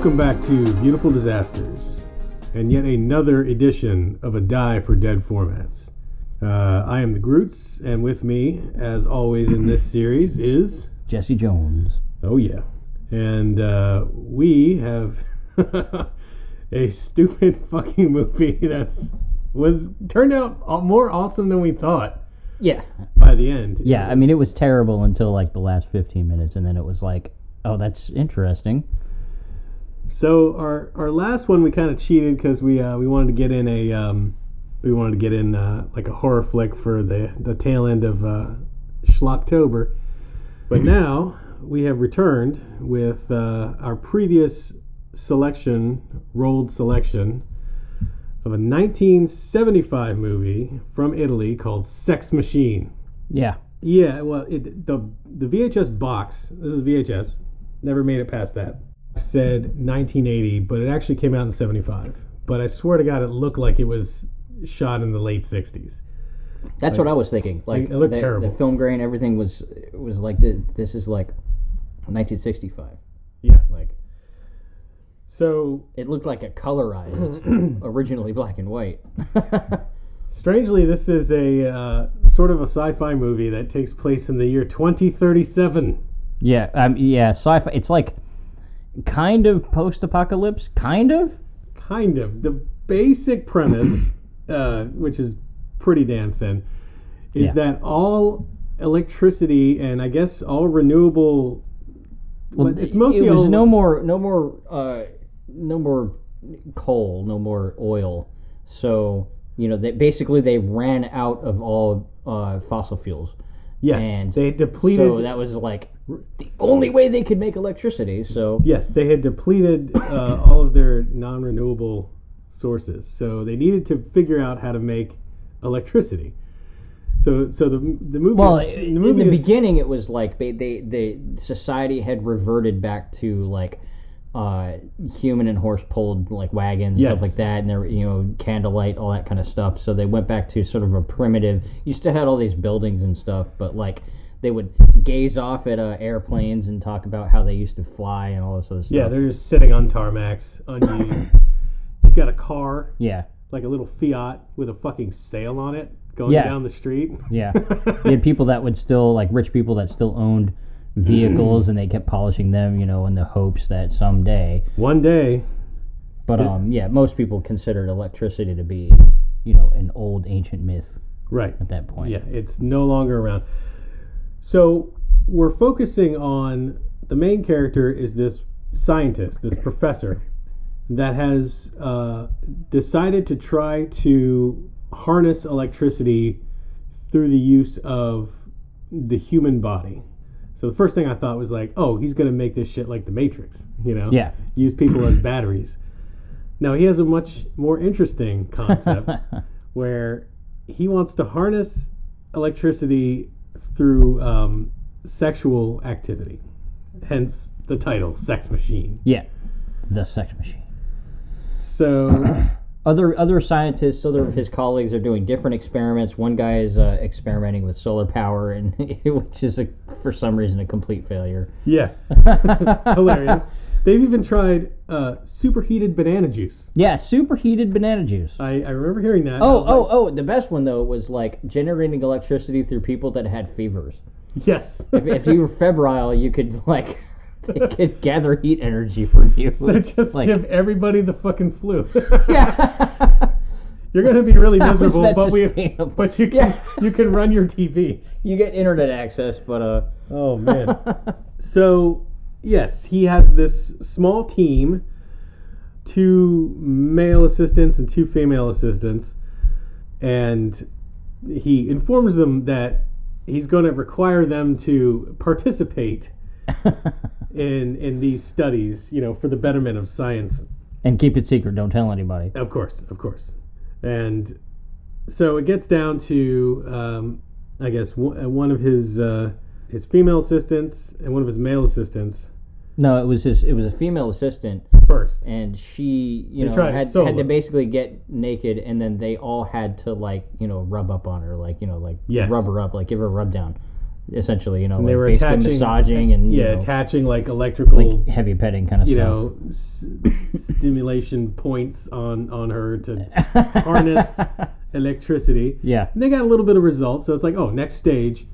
Welcome back to Beautiful Disasters, and yet another edition of a Die for Dead formats. Uh, I am the Groots, and with me, as always in this series, is Jesse Jones. oh yeah, and uh, we have a stupid fucking movie that's was turned out more awesome than we thought Yeah. by the end. Yeah, I mean, it was terrible until like the last 15 minutes, and then it was like, oh, that's interesting. So our our last one we kind of cheated because we uh, we wanted to get in a um, we wanted to get in uh, like a horror flick for the the tail end of uh, Schlocktober, but now we have returned with uh, our previous selection rolled selection of a 1975 movie from Italy called Sex Machine. Yeah. Yeah, well, it, the the VHS box. This is VHS. Never made it past that. Said 1980, but it actually came out in 75. But I swear to God, it looked like it was shot in the late 60s. That's what I was thinking. Like, it looked the, terrible. The film grain, everything was was like, this, this is like 1965. Yeah. Like, So it looked like a colorized, originally black and white. strangely, this is a uh, sort of a sci-fi movie that takes place in the year 2037. yeah, um, yeah, sci-fi. It's like kind of post-apocalypse, kind of. Kind of. The basic premise, uh, which is pretty damn thin, is Yeah. that all electricity and I guess all renewable. Well, it's mostly it was all, no more, no more, uh, no more coal, no more oil. So you know, they basically they ran out of all uh, fossil fuels. Yes, and they depleted. So that was like the only way they could make electricity. So yes, they had depleted uh, all of their non-renewable sources, so they needed to figure out how to make electricity. So, so the the movie. well, is, the in the is- beginning, it was like they, they, they society had reverted back to like uh, human and horse pulled like wagons Yes. stuff like that, and there you know candlelight, all that kind of stuff. So they went back to sort of a primitive. You still had all these buildings and stuff, but like they would gaze off at uh, airplanes and talk about how they used to fly and all this other stuff. Yeah, they're just sitting on tarmacs, unused. You've got a car, yeah, like a little Fiat with a fucking sail on it, going Yeah. down the street. yeah. you had people that would still like rich people that still owned vehicles and they kept polishing them, you know, in the hopes that someday. One day, But um, yeah, most people considered electricity to be, you know, an old ancient myth right? at that point. Yeah, it's no longer around. So we're focusing on the main character is this scientist, this professor, that has uh, decided to try to harness electricity through the use of the human body. So the first thing I thought was like, oh, he's gonna make this shit like the Matrix, you know? Yeah. Use people as batteries. Now he has a much more interesting concept where he wants to harness electricity through um, sexual activity. Hence the title, Sex Machine. Yeah. The sex machine. So, Other other scientists, other of his colleagues are doing different experiments. One guy is uh, experimenting with solar power, and which is a, for some reason a complete failure. yeah, hilarious. They've even tried uh, superheated banana juice. Yeah, superheated banana juice. I, I remember hearing that. Oh, oh, like, oh! The best one though was like generating electricity through people that had fevers. yes. If, if you were febrile, you could like they could gather heat energy from you. so It's just like, give everybody the fucking flu. yeah. You're gonna be really miserable, but we, but you can you can run your TV. you get internet access, but uh, Oh man. so yes, he has this small team two male assistants and two female assistants, and he informs them that he's going to require them to participate in in these studies, you know, for the betterment of science. and keep it secret. Don't tell anybody. Of course, of course. And so it gets down to, um, I guess, one, uh, one of his uh, his female assistants and one of his male assistants No, it was just it was a female assistant, first. and she you They know tried had, solo. had to basically get naked, and then they all had to like you know rub up on her, like you know like Yes. rub her up, like give her a rub down, essentially. You know, like they were basically attaching, massaging uh, and you yeah, know, attaching like electrical, like heavy petting kind of you stuff. know, s- stimulation points on on her to harness electricity. yeah, And they got a little bit of results. So it's like, oh, next stage.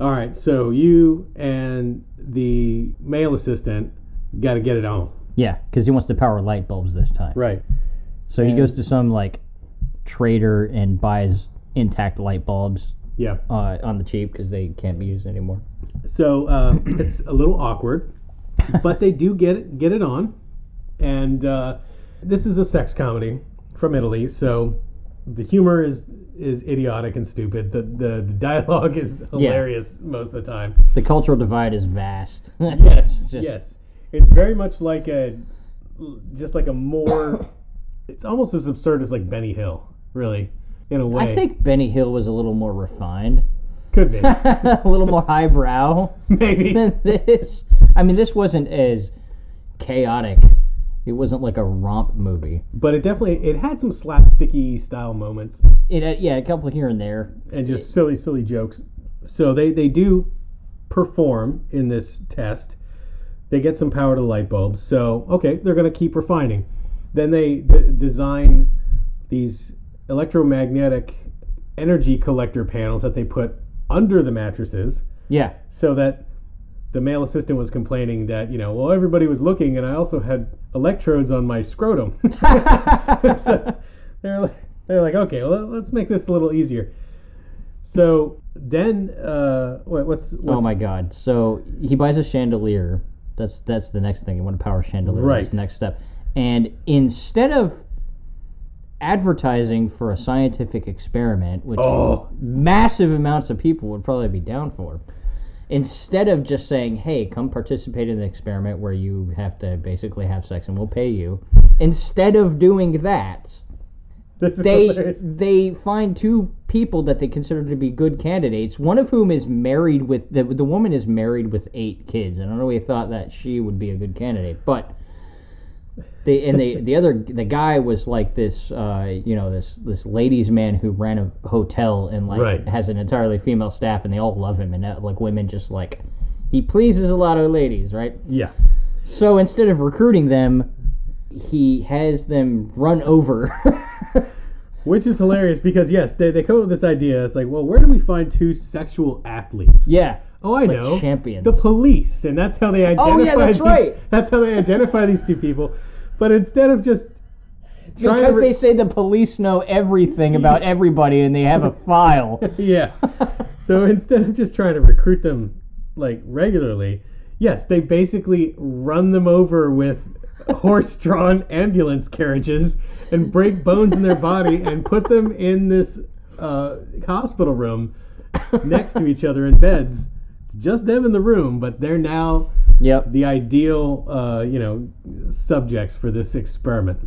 All right, so you and the male assistant got to get it on. yeah, because he wants to power light bulbs this time. Right. So he goes to some like trader and buys intact light bulbs Yeah. uh, on the cheap because they can't be used anymore. So uh, it's a little awkward, but they do get it, get it on. And uh, this is a sex comedy from Italy, so the humor is is idiotic and stupid. The the, the dialogue is hilarious most of the time. The cultural divide is vast. Yes, It's just- yes. It's very much like a, just like a more. It's almost as absurd as like Benny Hill, really, in a way. I think Benny Hill was a little more refined, could be a little more highbrow maybe. than this. I mean, this wasn't as chaotic. It wasn't like a romp movie. But it definitely it had some slapsticky style moments It had, yeah, a couple here and there. and just silly silly jokes. So they they do perform in this test. They get some power to the light bulbs. So okay, they're going to keep refining. Then they d- design these electromagnetic energy collector panels that they put under the mattresses Yeah, so that the male assistant was complaining that you know well everybody was looking and I also had electrodes on my scrotum. so they're like, they're like okay well let's make this a little easier. So then uh, what, what's, what's Oh my god! So he buys a chandelier. That's that's the next thing. You want a power chandelier. That's Right. the next step. And instead of advertising for a scientific experiment, which Oh. massive amounts of people would probably be down for, instead of just saying, "Hey, come participate in the experiment where you have to basically have sex and we'll pay you," instead of doing that, this they hilarious. they find two people that they consider to be good candidates. One of whom is married with the the woman is married with eight kids. And I don't know. We thought that she would be a good candidate, but they and they the other the guy was like this uh, you know this this ladies man who ran a hotel and like Right. has an entirely female staff and they all love him and that, like women just like he pleases a lot of ladies, right? yeah So instead of recruiting them, he has them run over. which is hilarious because yes they, they come up with this idea it's like well where do we find two sexual athletes yeah. oh I Like know champions. the police and that's how they identify Oh, yeah, that's these, right. that's how they identify these two people but instead of just Because re- they say the police know everything about everybody and they have a file. yeah. So instead of just trying to recruit them like regularly, yes, they basically run them over with horse-drawn ambulance carriages and break bones in their body and put them in this uh, hospital room next to each other in beds. It's just them in the room, but they're now Yep. the ideal, uh, you know, subjects for this experiment.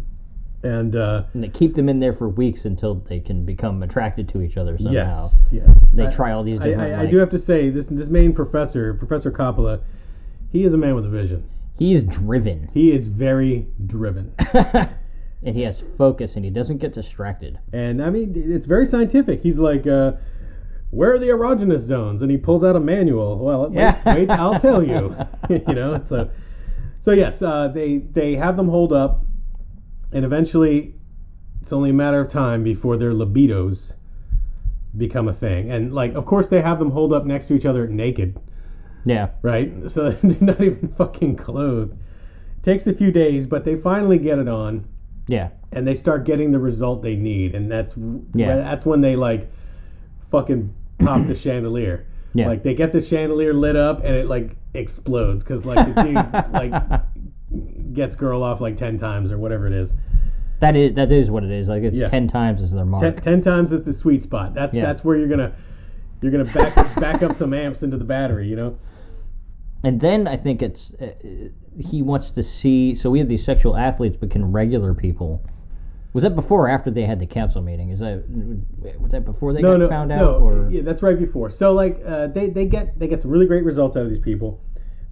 And uh, And they keep them in there for weeks until they can become attracted to each other somehow. Yes, yes. They I- try all these I, different. I, I like- do have to say this this main professor, Professor Coppola, he is a man with a vision. He's driven. He is very driven, and he has focus and he doesn't get distracted. and I mean it's very scientific. He's like, uh, "Where are the erogenous zones?" And he pulls out a manual. Well, Yeah. wait, wait, I'll tell you. you know, it's a. So yes, uh, they they have them hold up, and eventually, it's only a matter of time before their libidos become a thing. And like, of course, they have them hold up next to each other naked. Yeah. right? So they're not even fucking clothed. Takes a few days, but they finally get it on, Yeah. and they start getting the result they need, and that's Yeah. that's when they like fucking pop the chandelier. Yeah. Like they get the chandelier lit up, and it like explodes because like the dude like gets girl off like ten times or whatever it is. That is that is what it is. Like it's Yeah. ten times is their mark. Ten, ten times is the sweet spot. That's Yeah. that's where you're gonna you're gonna back back up some amps into the battery. You know. And then I think it's uh, he wants to see. So we have these sexual athletes, but can regular people? Was that before or after they had the council meeting? Is that was that before they no, got no, found out? no. Or Yeah, that's right before. So like uh, they they get they get some really great results out of these people.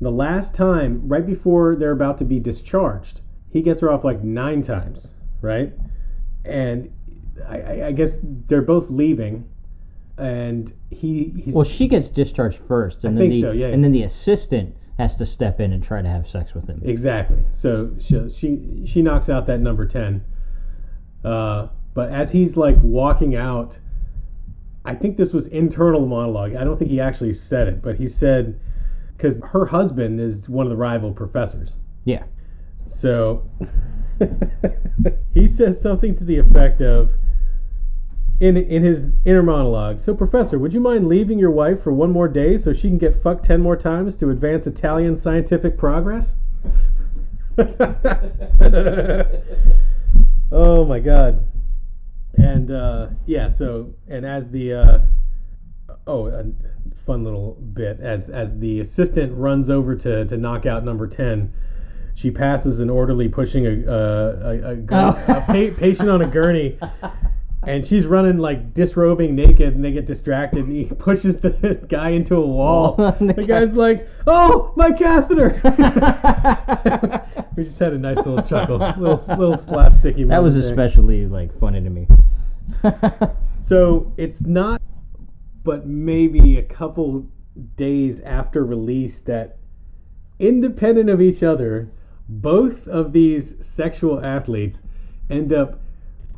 The last time, right before they're about to be discharged, he gets her off like nine times, right? And I, I, guess they're both leaving, and he he's well, she gets discharged first, and I then think the so, yeah. and then the assistant has to step in and try to have sex with him. Exactly. So she she, she knocks out that number ten. Uh, but as he's like walking out, I think this was internal monologue. I don't think he actually said it, but he said because her husband is one of the rival professors. Yeah. So he says something to the effect of in in his inner monologue. So professor, would you mind leaving your wife for one more day so she can get fucked 10 more times to advance Italian scientific progress? oh my god. And uh, yeah, so and as the uh, oh, a fun little bit as as the assistant runs over to to knock out number 10 she passes an orderly pushing a a, a, a, gur- Oh. a pa- patient on a gurney, and she's running like disrobing naked, and they get distracted, and he pushes the guy into a wall. Wall. the guy's like, "Oh, my catheter!" we just had a nice little chuckle, little little slapsticky. That was there. especially like funny to me. So it's not, but maybe a couple days after release that, independent of each other, both of these sexual athletes end up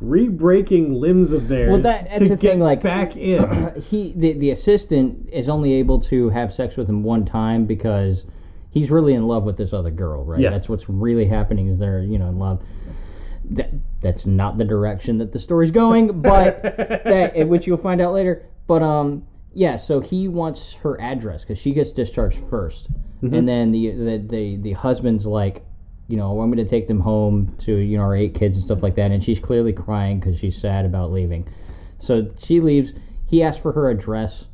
re-breaking limbs of theirs Well, that- that's to the get thing, like- back in. he the, the assistant is only able to have sex with him one time because he's really in love with this other girl, right? Yes. That's what's really happening is they're you know in love. That that's not the direction that the story's going, but that which you'll find out later. But um, yeah. So he wants her address because she gets discharged 1st and then the, the the the husband's like, you know, I'm going to take them home to you know our eight kids and stuff like that, and she's clearly crying because she's sad about leaving. So she leaves. He asks for her address,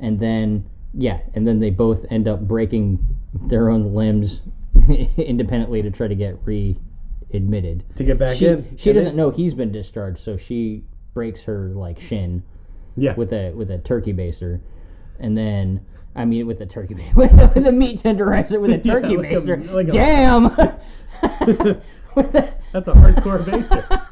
and then yeah, and then they both end up breaking their own limbs independently to try to get re-admitted. to get back She, in. she doesn't know he's been discharged, so she breaks her like shin Yeah. with a with a turkey baster, and then I mean with a turkey with, a- with a meat tenderizer with a Yeah, turkey like a- baster. like a- Damn. with a, That's a hardcore baster.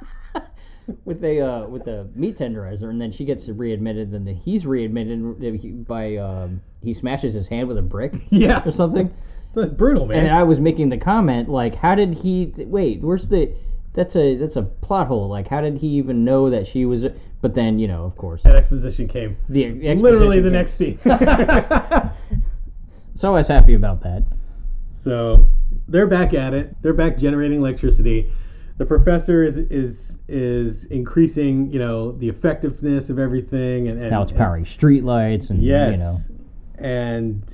with a uh, with a meat tenderizer, and then she gets readmitted, and then he's readmitted by um, he smashes his hand with a brick Yeah. or something. That's brutal, man. And I was making the comment like, how did he? Wait, where's the? That's a that's a plot hole. Like, how did he even know that she was? But then you know, of course, that exposition came the exposition literally the came. next scene. So I was happy about that. So they're back at it. They're back generating electricity. The professor is is is increasing, you know, the effectiveness of everything, and, and Now it's powering streetlights and yes, you know. and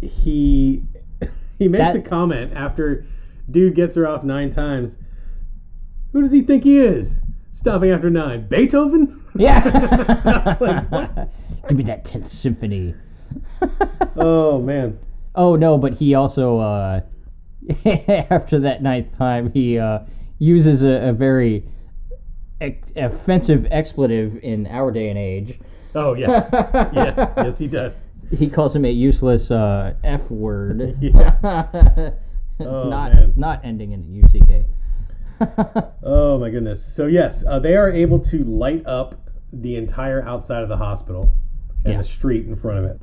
he he makes That- a comment after dude gets her off nine times. Who does he think he is? Stopping after nine, Beethoven? Yeah. I was like, what? Give me that tenth symphony. Oh man, Oh no, but he also uh, after that ninth time he uh, uses a, a very ex- offensive expletive in our day and age. oh yeah, yeah, yes he does. He calls him a useless uh, F word. Yeah. Oh, not man. not ending in UCK. Oh my goodness. So yes, uh, they are able to light up the entire outside of the hospital and Yeah. the street in front of it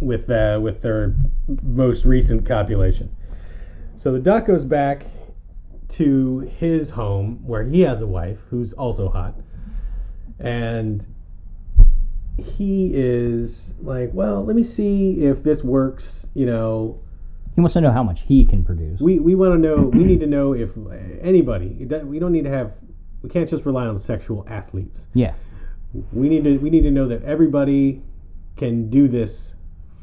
with uh, with their most recent copulation. So the duck goes back to his home where he has a wife who's also hot, and he is like, well, let me see if this works. You know, He wants to know how much he can produce. we we want to know. We need to know if anybody. We don't need to have. We can't just rely on sexual athletes. yeah. We need to. We need to know that everybody can do this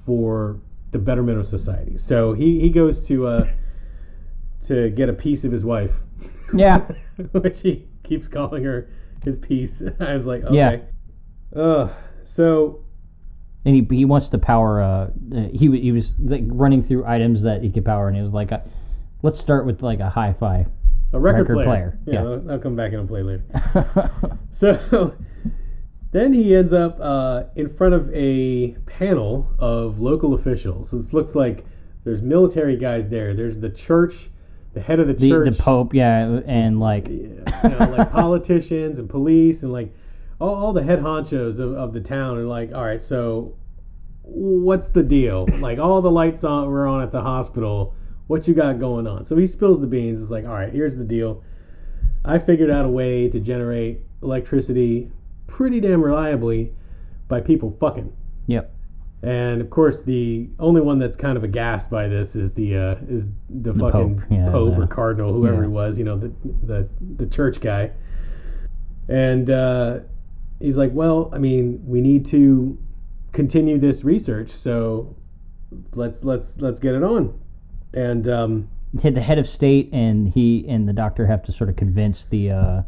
for the betterment of society. So he he goes to uh to get a piece of his wife, Yeah. which he keeps calling her his piece. I was like, Yeah. okay. Uh, so And he, he wants to power. Uh, he he was like running through items that he could power, and he was like, uh, "Let's start with like a hi-fi." a record, Record player. player, Yeah, yeah. I'll, I'll come back and play later. So then he ends up uh, in front of a panel of local officials. So this looks like there's military guys there. There's the church, the head of the, the church, the Pope, yeah, and like you know, like politicians and police and like all, all the head honchos of, of the town are like, all right, so what's the deal? Like all the lights on were on at the hospital. What you got going on? So he spills the beans. It's like, all right, here's the deal. I figured out a way to generate electricity pretty damn reliably by people fucking. yep, And of course, the only one that's kind of aghast by this is the uh, is the, fucking Pope, yeah, Pope the- or Cardinal, whoever yeah. he was, you know, the the the church guy. And uh, he's like, "Well, I mean, we need to continue this research, so let's let's let's get it on." And um, hit the head of state, and he and the doctor have to sort of convince the uh,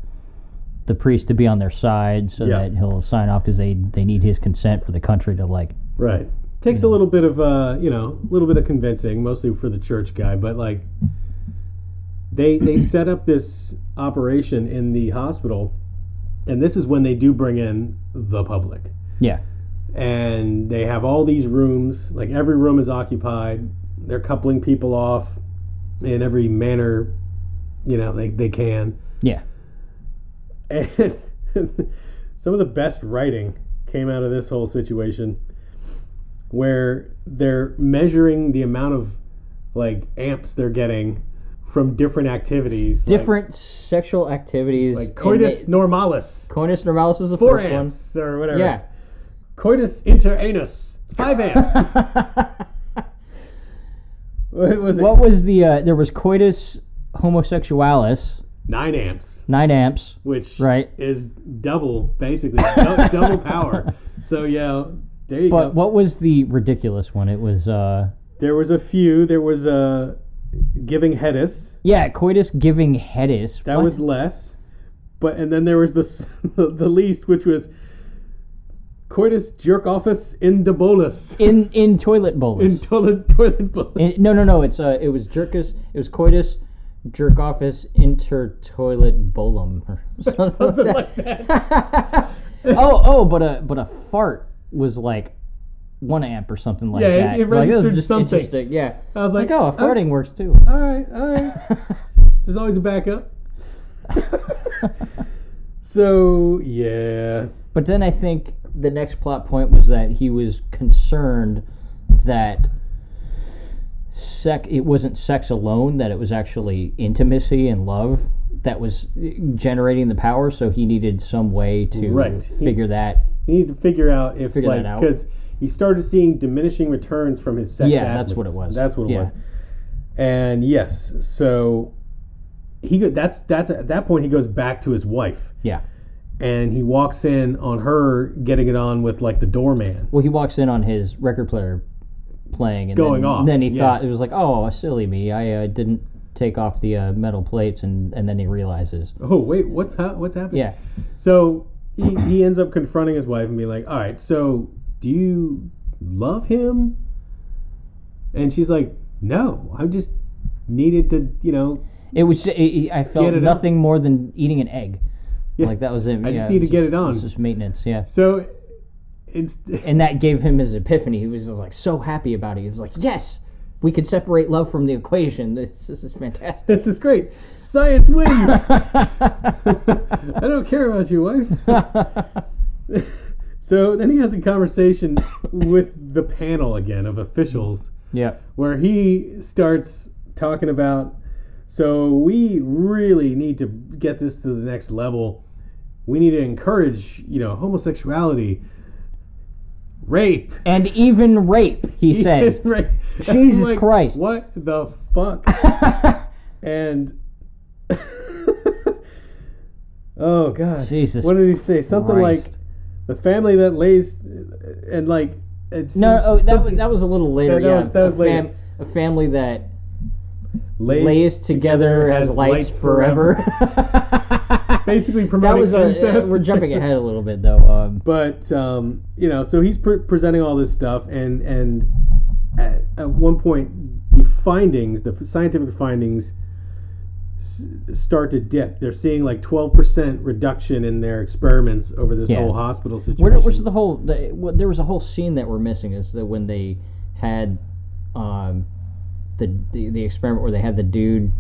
the priest to be on their side, so Yeah. that he'll sign off because they they need his consent for the country to like Right. Takes a little bit of uh, you know, a little bit of convincing, mostly for the church guy, but like they they set up this operation in the hospital and this is when they do bring in the public. yeah And they have all these rooms, like every room is occupied. They're coupling people off in every manner, you know, they, they can. yeah And some of the best writing came out of this whole situation where they're measuring the amount of like amps they're getting from different activities. like- different sexual activities like, coitus they- normalis, coitus normalis is the four first amps or whatever. yeah Coitus inter anus, five amps. what was it? what was the uh, there was coitus homosexualis Nine amps, nine amps which Right. is double, basically, double power. So, yeah, there you go. but what was the ridiculous one it was uh There was a few. There was a giving hedis. yeah coitus giving hedis That What? was less. But and then there was the s- the least, which was coitus jerk office in the bolus in in toilet bolus in toilet toilet bolus. In- no, no, no. It's uh, it was jerkus. It was coitus, jerk office, inter toilet bolum, or something, Something like that. oh, oh, but a but a fart was like one amp or something like that. Yeah, it- it like, registered just something. interesting. Yeah, I was like, like, oh, okay. farting oh, works too. All right, all right. There's always a backup. so yeah, But then I think the next plot point was that he was concerned that sec it wasn't sex alone that it was actually intimacy and love that was generating the power so he needed some way to Right. He- figure that he needed to figure out if Figure like because he started seeing diminishing returns from his sex. Yeah, that's what it was. That's what it Yeah. was. And yes, so he go- that's that's at that point he goes back to his wife yeah and he walks in on her getting it on with like the doorman. well he walks in on his record player playing and Going then, off, then he yeah. thought it was like oh silly me i uh, didn't take off the uh, metal plates and and then he realizes Oh wait, what's ha- what's happening? yeah So he, he ends up confronting his wife and being like, "All right, so do you love him?" And she's like, "No, I just needed to, you know, It was. It, it- I felt it up. nothing more than eating an egg. Yeah. Like that was it. I just need to get just- it on. was just maintenance. Yeah. So it's And that gave him his epiphany. He was like so happy about it. He was like, "Yes, we could separate love from the equation. This, this is fantastic." this is great. Science wins. I don't care about you, wife. So then he has a conversation with the panel again of officials yeah. where he starts talking about so we really need to get this to the next level. We need to encourage, you know, homosexuality, rape. And even rape, he says. Right. Jesus like, Christ. What the fuck? and oh god, Jesus What did he say? Something Christ. like the family that lays and like it's No, oh, that was that was a little later. That- yeah, was- that was a, later. a family that lays, lays together as lights, forever. Basically promoting that was a, incest. we're jumping ahead a little bit though. Um, but um, you know, so he's pre- presenting all this stuff, and and at, at one point, the findings, the scientific findings, start to dip. They're seeing like twelve percent reduction in their experiments over this Yeah. whole hospital situation. Where, where's the whole? The, what, there was a whole scene that we're missing. Is that when they had um, the, the the experiment where they had the dude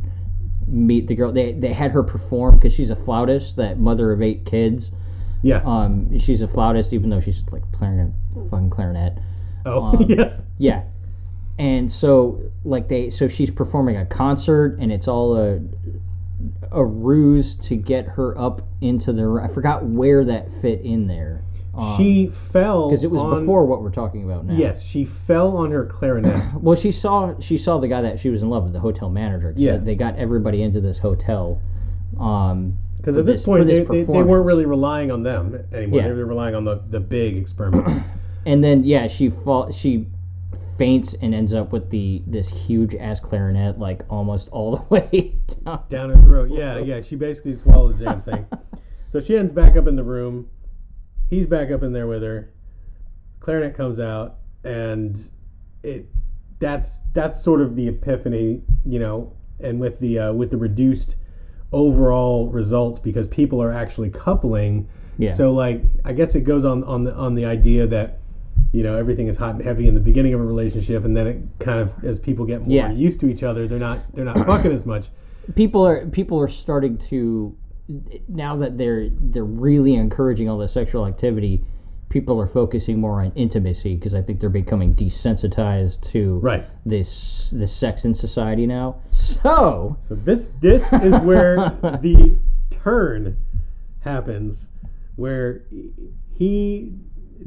meet the girl. They they had her perform because she's a flautist, that mother of eight kids. yes. Um, she's a flautist, even though she's like playing a fucking clarinet. oh um, yes. Yeah. And so like they so she's performing a concert and it's all a a ruse to get her up into the I forgot where that fit in there. she fell because it was on- before what we're talking about now. Yes, she fell on her clarinet. Well, she saw she saw the guy that she was in love with, the hotel manager. Yeah. They got everybody into this hotel. Um, Because at this for point, they, this they, they performance. weren't really relying on them anymore. Yeah. They were relying on the, the big experiment. And then yeah, she fall she faints and ends up with the this huge ass clarinet like almost all the way down. down her throat. Yeah, yeah. She basically swallowed the damn thing. So she ends back up in the room. He's back up in there with her. Clarinet comes out, and it that's that's sort of the epiphany, you know, and with the uh, with the reduced overall results because people are actually coupling. Yeah. So like, I guess it goes on on the on the idea that. You know, everything is hot and heavy in the beginning of a relationship, and then it kind of, as people get more Yeah. used to each other, they're not they're not fucking as much. people are people are starting to now that they're they're really encouraging all this sexual activity people are focusing more on intimacy because i think they're becoming desensitized to Right. this this sex in society now so So this this is where the turn happens, where he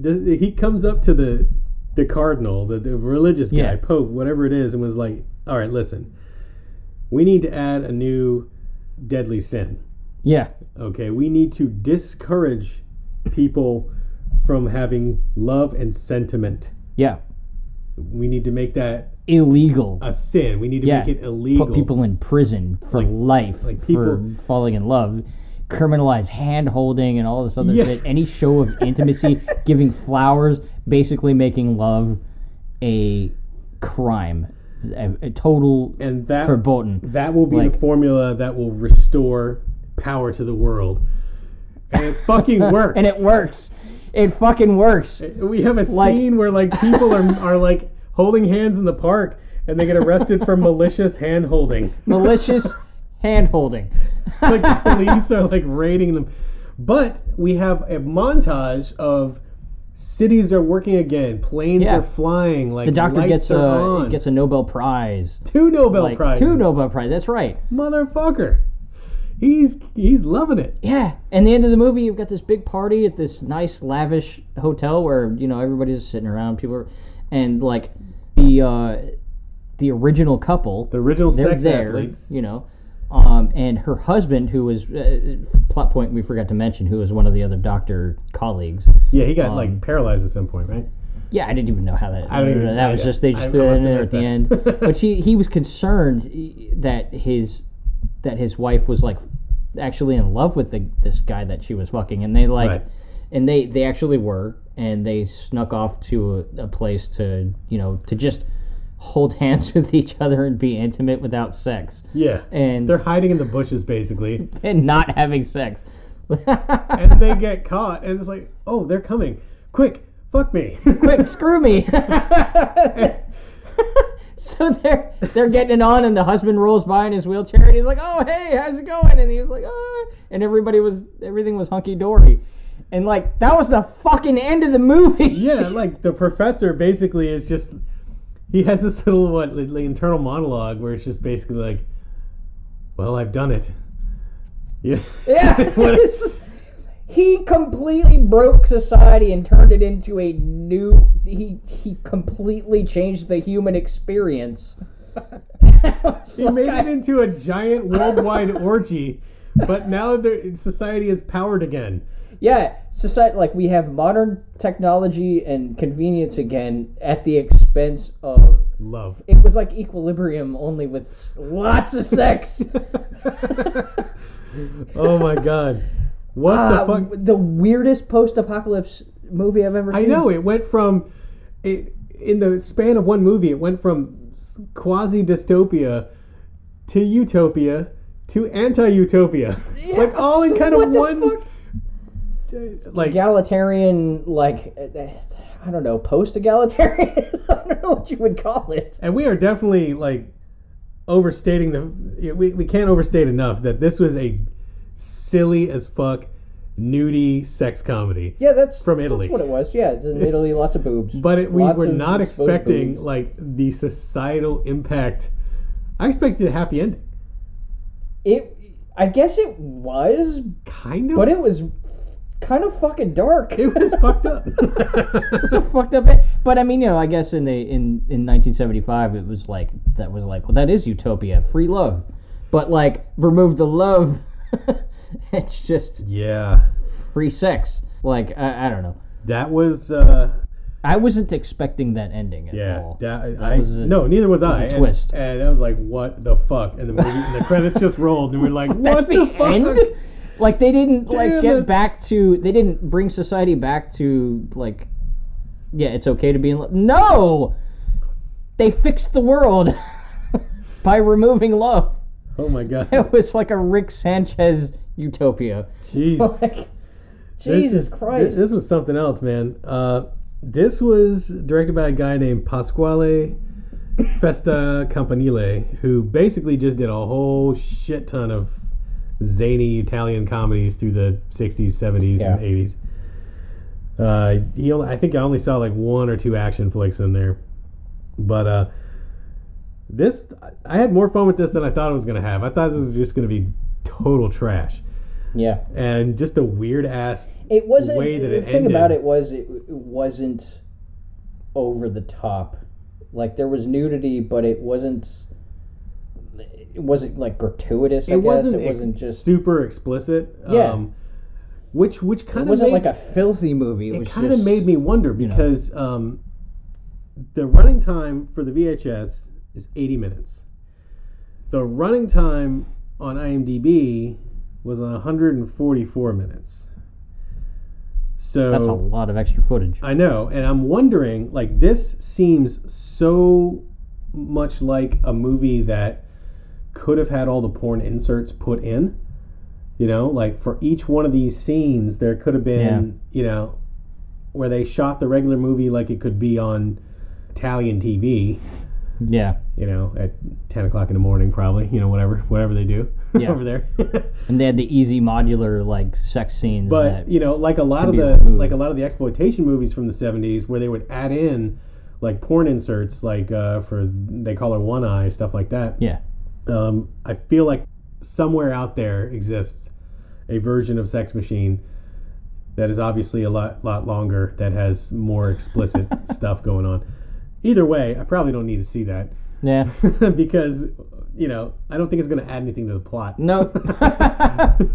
does, he comes up to the the cardinal, the, the religious guy, Yeah. pope, whatever it is, and was like, "All right, listen, we need to add a new deadly sin. yeah Okay, we need to discourage people from having love and sentiment. yeah We need to make that illegal a sin. We need to yeah make it illegal. put people in prison for life like for people- falling in love criminalize hand holding and all this other Yeah. shit any show of intimacy giving flowers basically making love a crime a, a total and that verboten That will be the formula that will restore power to the world. And it fucking works. and it works it fucking works eh, We have a Like- scene where like people are are like holding hands in the park and they get arrested for malicious hand holding. malicious hand holding Like the police are like raiding them. But we have a montage of cities are working again, planes Yeah. are flying, like the doctor gets a gets a nobel prize two Nobel like prizes. two nobel prize that's right motherfucker. He's he's loving it. Yeah, and the end of the movie, you've got this big party at this nice, lavish hotel where you know everybody's sitting around, people are, and like the uh, the original couple, The original sex there, athletes. you know, um, and her husband, who was uh, plot point we forgot to mention, who was one of the other doctor colleagues. Yeah, he got Um, like paralyzed at some point, right? Yeah, I didn't even know how that. I don't even- know. that I- was just they just I threw it in there at the end. but she he was concerned that his that his wife was like actually in love with the this guy that she was fucking, and they like, Right. and they they actually were, and they snuck off to a, a place to you know to just hold hands with each other and be intimate without sex Yeah. and They're hiding in the bushes basically. and not having sex. and they get caught and it's like, "Oh, they're coming. Quick, fuck me." quick, screw me. so they're they're getting it on, and the husband rolls by in his wheelchair, and he's like, "Oh, hey, how's it going?" And he was like, "Oh," and everybody was everything was hunky dory, and like that was the fucking end of the movie. yeah, like the professor basically is just he has this little what like, like, internal monologue where it's just basically like, "Well, I've done it." Yeah. yeah. Just- he completely broke society and turned it into a new. He he completely changed the human experience. he made it into a giant worldwide orgy, but now society is powered again. Yeah, society like we have modern technology and convenience again at the expense of Love. It was like Equilibrium, only with lots of sex. Oh my god. What Ah, the fuck? The weirdest post-apocalypse movie I've ever seen. I know it went from it in the span of one movie. It went from quasi dystopia to utopia to anti-utopia, like all in kind of one. fuck? Like egalitarian, like I don't know, post-egalitarian. I don't know what you would call it. and we are definitely like overstating the. We we can't overstate enough that this was a silly as fuck nudie sex comedy. Yeah, that's From Italy. That's what it was. Yeah, it's in Italy, lots of boobs. But it, we Lots were not expecting like the societal impact. I expected a happy ending, It, I guess it was, kind of. but it was kind of fucking dark. it was fucked up. it's a fucked up. But I mean, you know, I guess in the in in 1975, it was like that was like, well, that is utopia, free love. But like, remove the love, it's just yeah, free sex. Like I, I don't know. that was. uh I wasn't expecting that ending at Yeah, all. that, That I, was a- no, neither was I. a and, twist. and I was like, "What the fuck?" And the movie, and the credits just rolled, and we're like, "What the, the, fuck?" end. Like they didn't like Damn get it. back to. They didn't bring society back to like. Yeah, it's okay to be in love. No, they fixed the world by removing love. Oh my god, It was like a Rick Sanchez utopia. jeez, Like, Jesus is- Christ. This, this was something else, man. Uh, this was directed by a guy named Pasquale Festa Campanile, who basically just did a whole shit ton of zany Italian comedies through the '60s, '70s, Yeah. and '80s. Uh, he only, I think I only saw like one or two action flicks in there, but uh, this I had more fun with this than I thought it was gonna have. I thought this was just gonna be total trash yeah, and just a weird ass it wasn't. way that the it thing ended. about it was it, it wasn't over the top. Like there was nudity, but it wasn't. It wasn't like gratuitous. I it guess. wasn't, It wasn't just. super explicit. Yeah. Um, which which kind of wasn't made, like a filthy movie. It, it kind of made me wonder know. because um, the running time for the VHS is 80 minutes. The running time on IMDb was 144 minutes. So That's a lot of extra footage. I know, and I'm wondering, like, this seems so much like a movie that could have had all the porn inserts put in. You know, like for each one of these scenes, there could have been, you know, where they shot the regular movie like it could be on Italian TV. Yeah, You know, at ten o'clock in the morning, probably. You know, whatever, whatever they do Yeah. over there. and they had the easy modular like sex scenes. But you know, like a lot of the removed. like a lot of the exploitation movies from the '70s, where they would add in like porn inserts, like uh, for they call her One Eye, stuff like that. yeah, Um, I feel like somewhere out there exists a version of Sex Machine that is obviously a lot lot longer, that has more explicit stuff going on. Either way, I probably don't need to see that yeah. because you know I don't think it's going to add anything to the plot. No.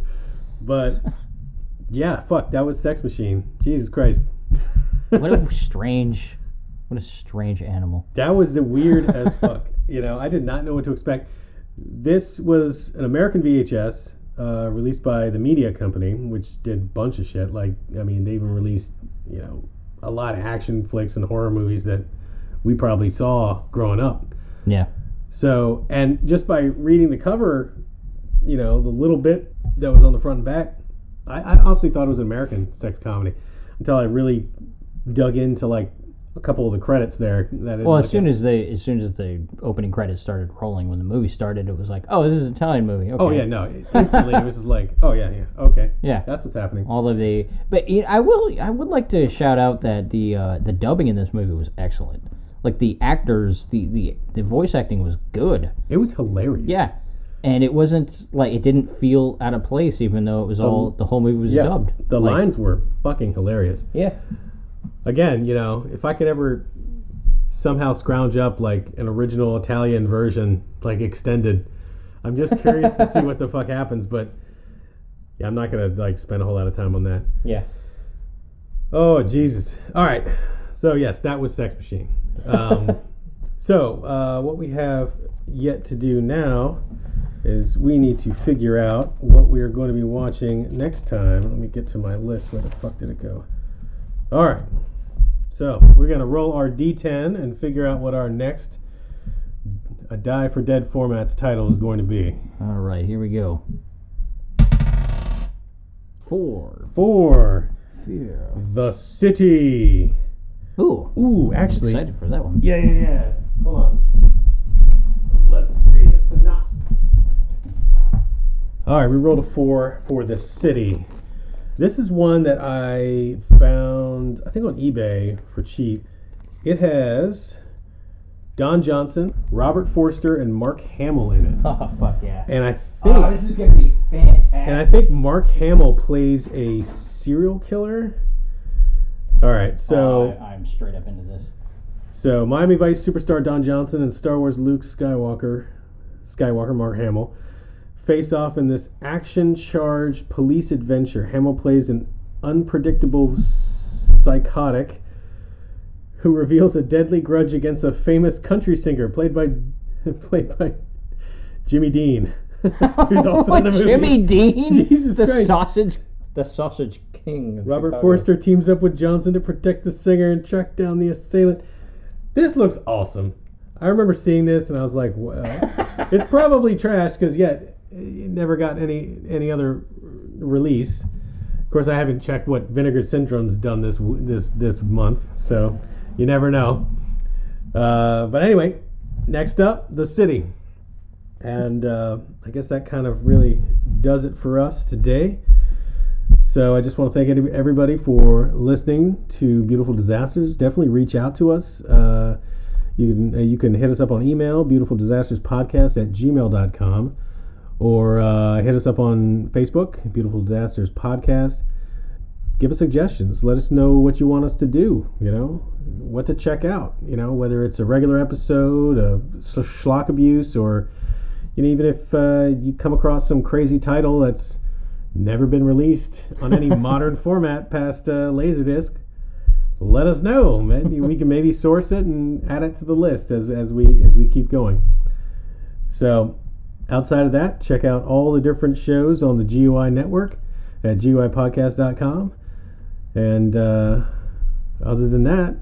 But yeah, fuck, that was Sex Machine. Jesus Christ. what a strange, what a strange animal. that was the weird as fuck. You know, I did not know what to expect. This was an American VHS uh, released by the Media Company, which did a bunch of shit. Like, I mean, they even released, you know, a lot of action flicks and horror movies that we probably saw growing up. Yeah. So, and just by reading the cover, you know, the little bit that was on the front and back, I, I honestly thought it was an American sex comedy until I really dug into like a couple of the credits there. That Well, as soon as they, as soon as the opening credits started rolling, when the movie started, it was like, oh, this is an Italian movie. Okay. oh yeah, no, instantly it was just like, oh yeah, yeah, okay, Yeah. that's what's happening. all of the but you know, I will I would like to shout out that the uh, the dubbing in this movie was excellent. Like the actors, the the the voice acting was good. It was hilarious. Yeah. And it wasn't like it didn't feel out of place even though it was all the whole movie was yeah. dubbed. The Like, lines were fucking hilarious. Yeah. Again, you know, if I could ever somehow scrounge up like an original Italian version, like extended, I'm just curious to see what the fuck happens. But yeah, I'm not gonna like spend a whole lot of time on that. Yeah. Oh Jesus! All right, so yes, that was Sex Machine. Um, So, uh, what we have yet to do now is we need to figure out what we are going to be watching next time. Let me get to my list. Where the fuck did it go? All right. So, we're going to roll our d10 and figure out what our next a Die for Dead formats title is going to be. All right, here we go. Four. Four. Fear. The City. Ooh, Ooh, actually. excited for that one. Yeah, yeah, yeah. Hold on. Let's read a synopsis. All right, we rolled a four for the city. This is one that I found, I think, on eBay for cheap. It has Don Johnson, Robert Forster, and Mark Hamill in it. Oh fuck yeah! And I oh, think, Oh, this is gonna be fantastic. and I think Mark Hamill plays a serial killer. All right, oh, so. Oh, I, I'm straight up into this. So Miami Vice superstar Don Johnson and Star Wars Luke Skywalker, Skywalker Mark Hamill, face off in this action-charged police adventure. Hamill plays an unpredictable psychotic who reveals a deadly grudge against a famous country singer played by played by Jimmy Dean, who's also in the movie. Jimmy Dean, Jesus the Christ. sausage, the sausage king. Robert Chicago. Forster teams up with Johnson to protect the singer and track down the assailant. This looks awesome. I remember seeing this and I was like, well, it's probably trash because yet eh, it never got any any other release. Of course, I haven't checked what Vinegar Syndrome's done this this this month, so you never know. Uh, but anyway, next up, the city, and uh, I guess that kind of really does it for us today. So I just want to thank everybody for listening to Beautiful Disasters. Definitely reach out to us. Uh, you can uh, you can hit us up on email, Beautiful Disasters Podcast at gmail.com, or uh, hit us up on Facebook, Beautiful Disasters Podcast. Give us suggestions. Let us know what you want us to do. You know what to check out. You know whether it's a regular episode, a schlock abuse, or you know even if uh, you come across some crazy title that's never been released on any modern format past uh, Laserdisc, let us know. Man. we can maybe source it and add it to the list as, as we as we keep going. So, outside of that, check out all the different shows on the GUI network at GUIPodcast.com. And uh, other than that,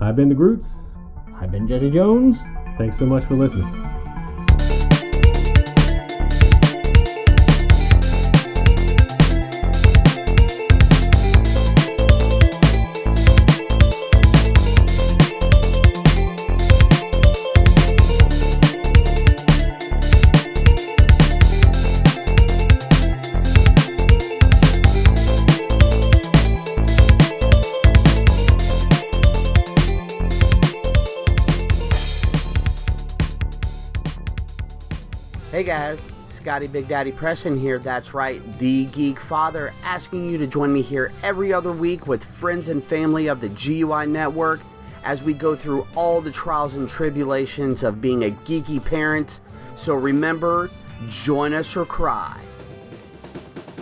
I've been to Groots. I've been Jesse Jones. Thanks so much for listening. Guys, Scotty Big Daddy Preston here. That's right, the Geek Father, asking you to join me here every other week with friends and family of the GUI Network as we go through all the trials and tribulations of being a geeky parent. So remember, join us or cry.